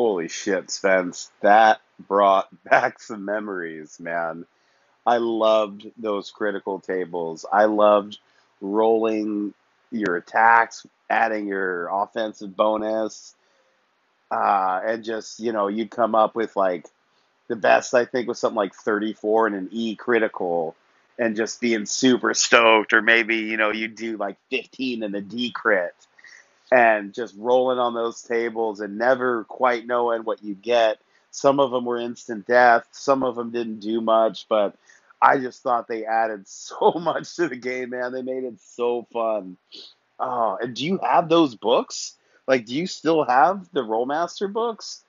Holy shit, Spence. That brought back some memories, man. I loved those critical tables. I loved rolling your attacks, adding your offensive bonus, uh, and just, you know, you'd come up with like the best, I think, was something like 34 and an E critical, and just being super stoked, or maybe, you know, you do like 15 and a D crit and just rolling on those tables and never quite knowing what you get. Some of them were instant death, some of them didn't do much, but I just thought they added so much to the game, man. They made it so fun. Oh, and do you have those books? Like, do you still have the Rolemaster books?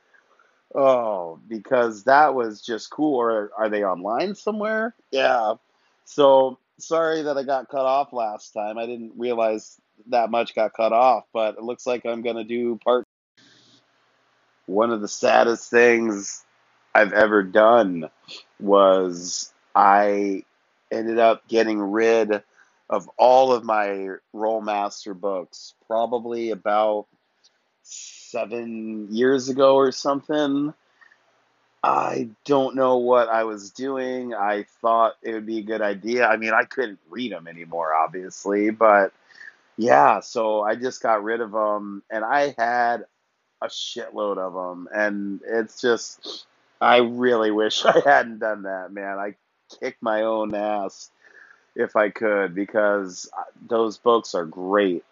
Oh, because that was just cool. Or are they online somewhere? Yeah. So sorry that I got cut off last time. I didn't realize that much got cut off, but it looks like I'm gonna do part. One of the saddest things I've ever done was I ended up getting rid of all of my Rolemaster books, probably about seven years ago or something. I don't know what I was doing. I thought it would be a good idea. I mean, I couldn't read them anymore, obviously, but yeah, so I just got rid of them, and I had a shitload of them, and it's just, I really wish I hadn't done that, man. I kick my own ass if I could because those books are great.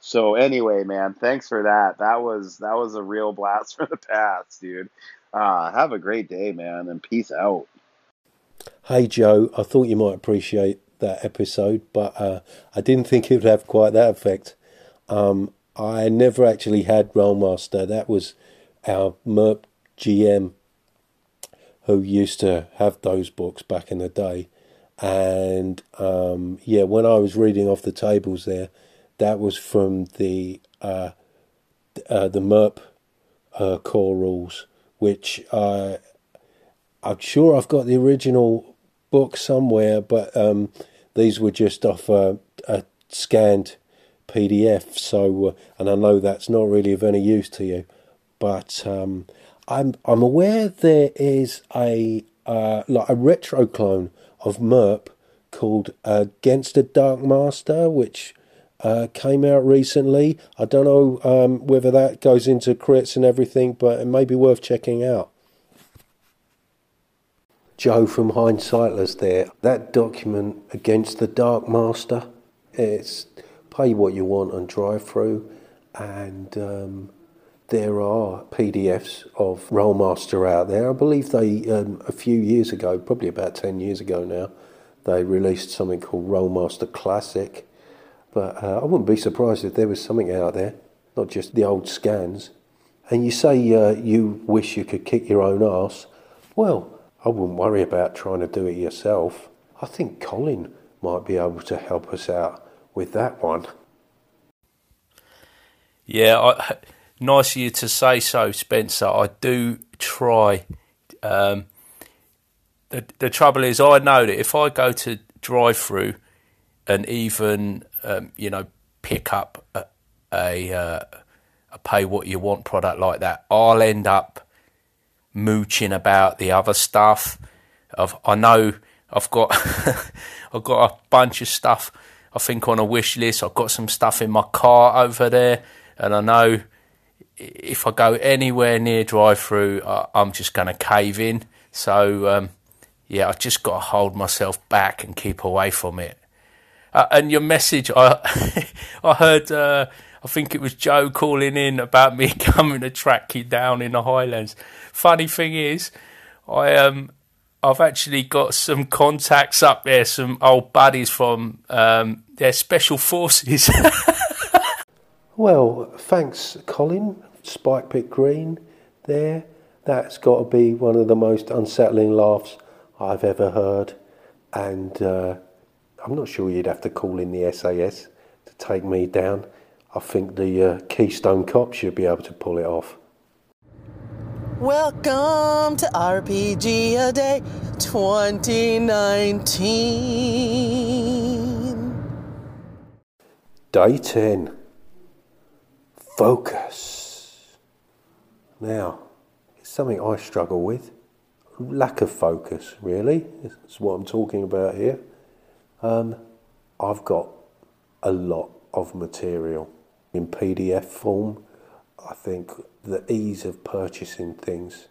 So anyway, man, thanks for that. That was that was a real blast from the past, dude. Uh, have a great day, man, and peace out. Hey Joe, I thought you might appreciate that episode, but uh, I didn't think it would have quite that effect. Um, I never actually had Rolemaster. That was our MERP GM who used to have those books back in the day. And um, yeah, when I was reading off the tables there, that was from the uh, uh, the MERP uh, core rules, which I'm sure I've got the original book somewhere, but um, these were just off a, a scanned PDF. So, uh, and I know that's not really of any use to you, but um, I'm I'm aware there is a uh, like a retro clone of MERP called Against the Dark Master, which uh, came out recently. I don't know um, whether that goes into crits and everything, but it may be worth checking out. Joe from Hindsightless there. That document against the Dark Master, it's pay what you want and drive through. and um, there are PDFs of Rolemaster out there. I believe they, um, a few years ago, probably about 10 years ago now, they released something called Rolemaster Classic. But uh, I wouldn't be surprised if there was something out there, not just the old scans. And you say uh, you wish you could kick your own ass. Well, I wouldn't worry about trying to do it yourself. I think Colin might be able to help us out with that one. Yeah, I, nice of you to say so, Spencer. I do try. Um, the the trouble is, I know that if I go to drive through and even um, you know pick up a a, uh, a pay what you want product like that, I'll end up mooching about the other stuff. I've, I know I've got I've got a bunch of stuff. I think on a wish list. I've got some stuff in my car over there, and I know if I go anywhere near drive through, I'm just going to cave in. So um, yeah, I just got to hold myself back and keep away from it. Uh, and your message, I I heard. Uh, I think it was Joe calling in about me coming to track you down in the Highlands. Funny thing is, I um I've actually got some contacts up there, some old buddies from um, their special forces. well, thanks, Colin. Spikepit Green there. That's got to be one of the most unsettling laughs I've ever heard. And uh, I'm not sure you'd have to call in the SAS to take me down. I think the uh, Keystone Cops should be able to pull it off. Welcome to RPG A Day 2019. Day 10. Focus. Now, it's something I struggle with. Lack of focus, really, is what I'm talking about here. Um, I've got a lot of material in PDF form. I think the ease of purchasing things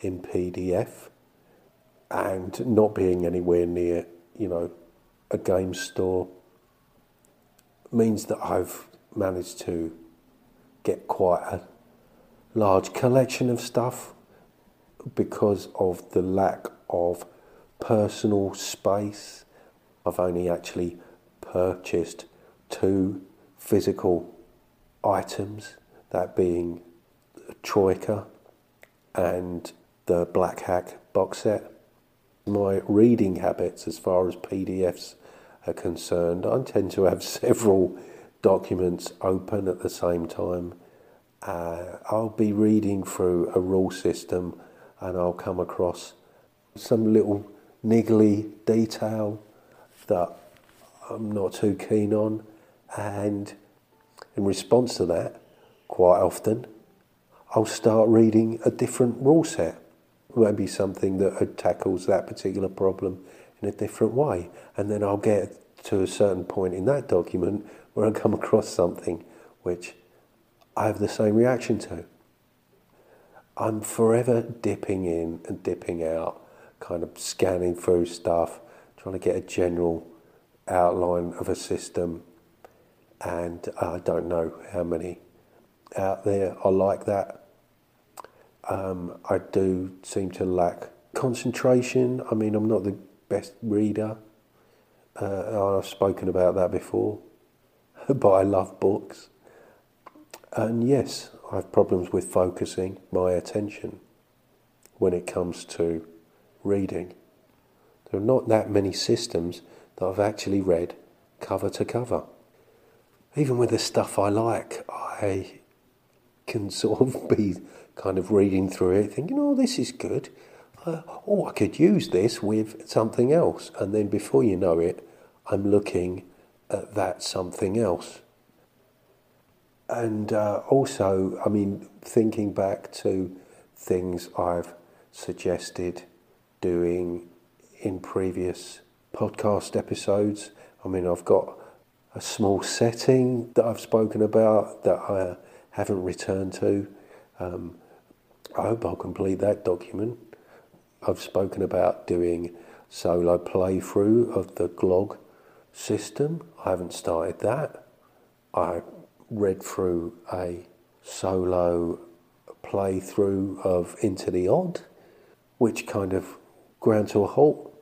in PDF and not being anywhere near, you know, a game store means that I've managed to get quite a large collection of stuff because of the lack of personal space. I've only actually purchased two physical items, that being Troika and the Black Hack box set. My reading habits, as far as PDFs are concerned, I tend to have several documents open at the same time. Uh, I'll be reading through a rule system and I'll come across some little niggly detail that I'm not too keen on, and in response to that, quite often, I'll start reading a different rule set, maybe something that tackles that particular problem in a different way, and then I'll get to a certain point in that document where I come across something which I have the same reaction to. I'm forever dipping in and dipping out, kind of scanning through stuff, trying to get a general outline of a system, and I don't know how many out there are like that. Um, I do seem to lack concentration. I mean, I'm not the best reader. Uh, I've spoken about that before, but I love books. And yes, I have problems with focusing my attention when it comes to reading. There are not that many systems that I've actually read cover to cover. Even with the stuff I like, I can sort of be kind of reading through it, thinking, oh, this is good. Uh, oh, I could use this with something else. And then before you know it, I'm looking at that something else. And uh, also, I mean, thinking back to things I've suggested doing in previous podcast episodes. I mean, I've got a small setting that I've spoken about that I haven't returned to. Um, I hope I'll complete that document. I've spoken about doing solo playthrough of the GLOG system. I haven't started that. I read through a solo playthrough of Into the Odd, which kind of ground to a halt.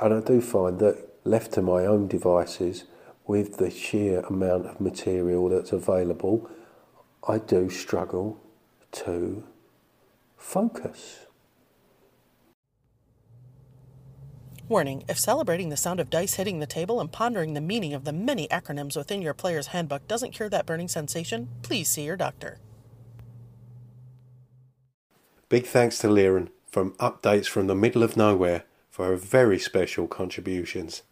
And I do find that left to my own devices, with the sheer amount of material that's available, I do struggle to focus. Warning if celebrating the sound of dice hitting the table and pondering the meaning of the many acronyms within your player's handbook doesn't cure that burning sensation, please see your doctor. Big thanks to Lieren from Updates from the Middle of Nowhere for her very special contributions.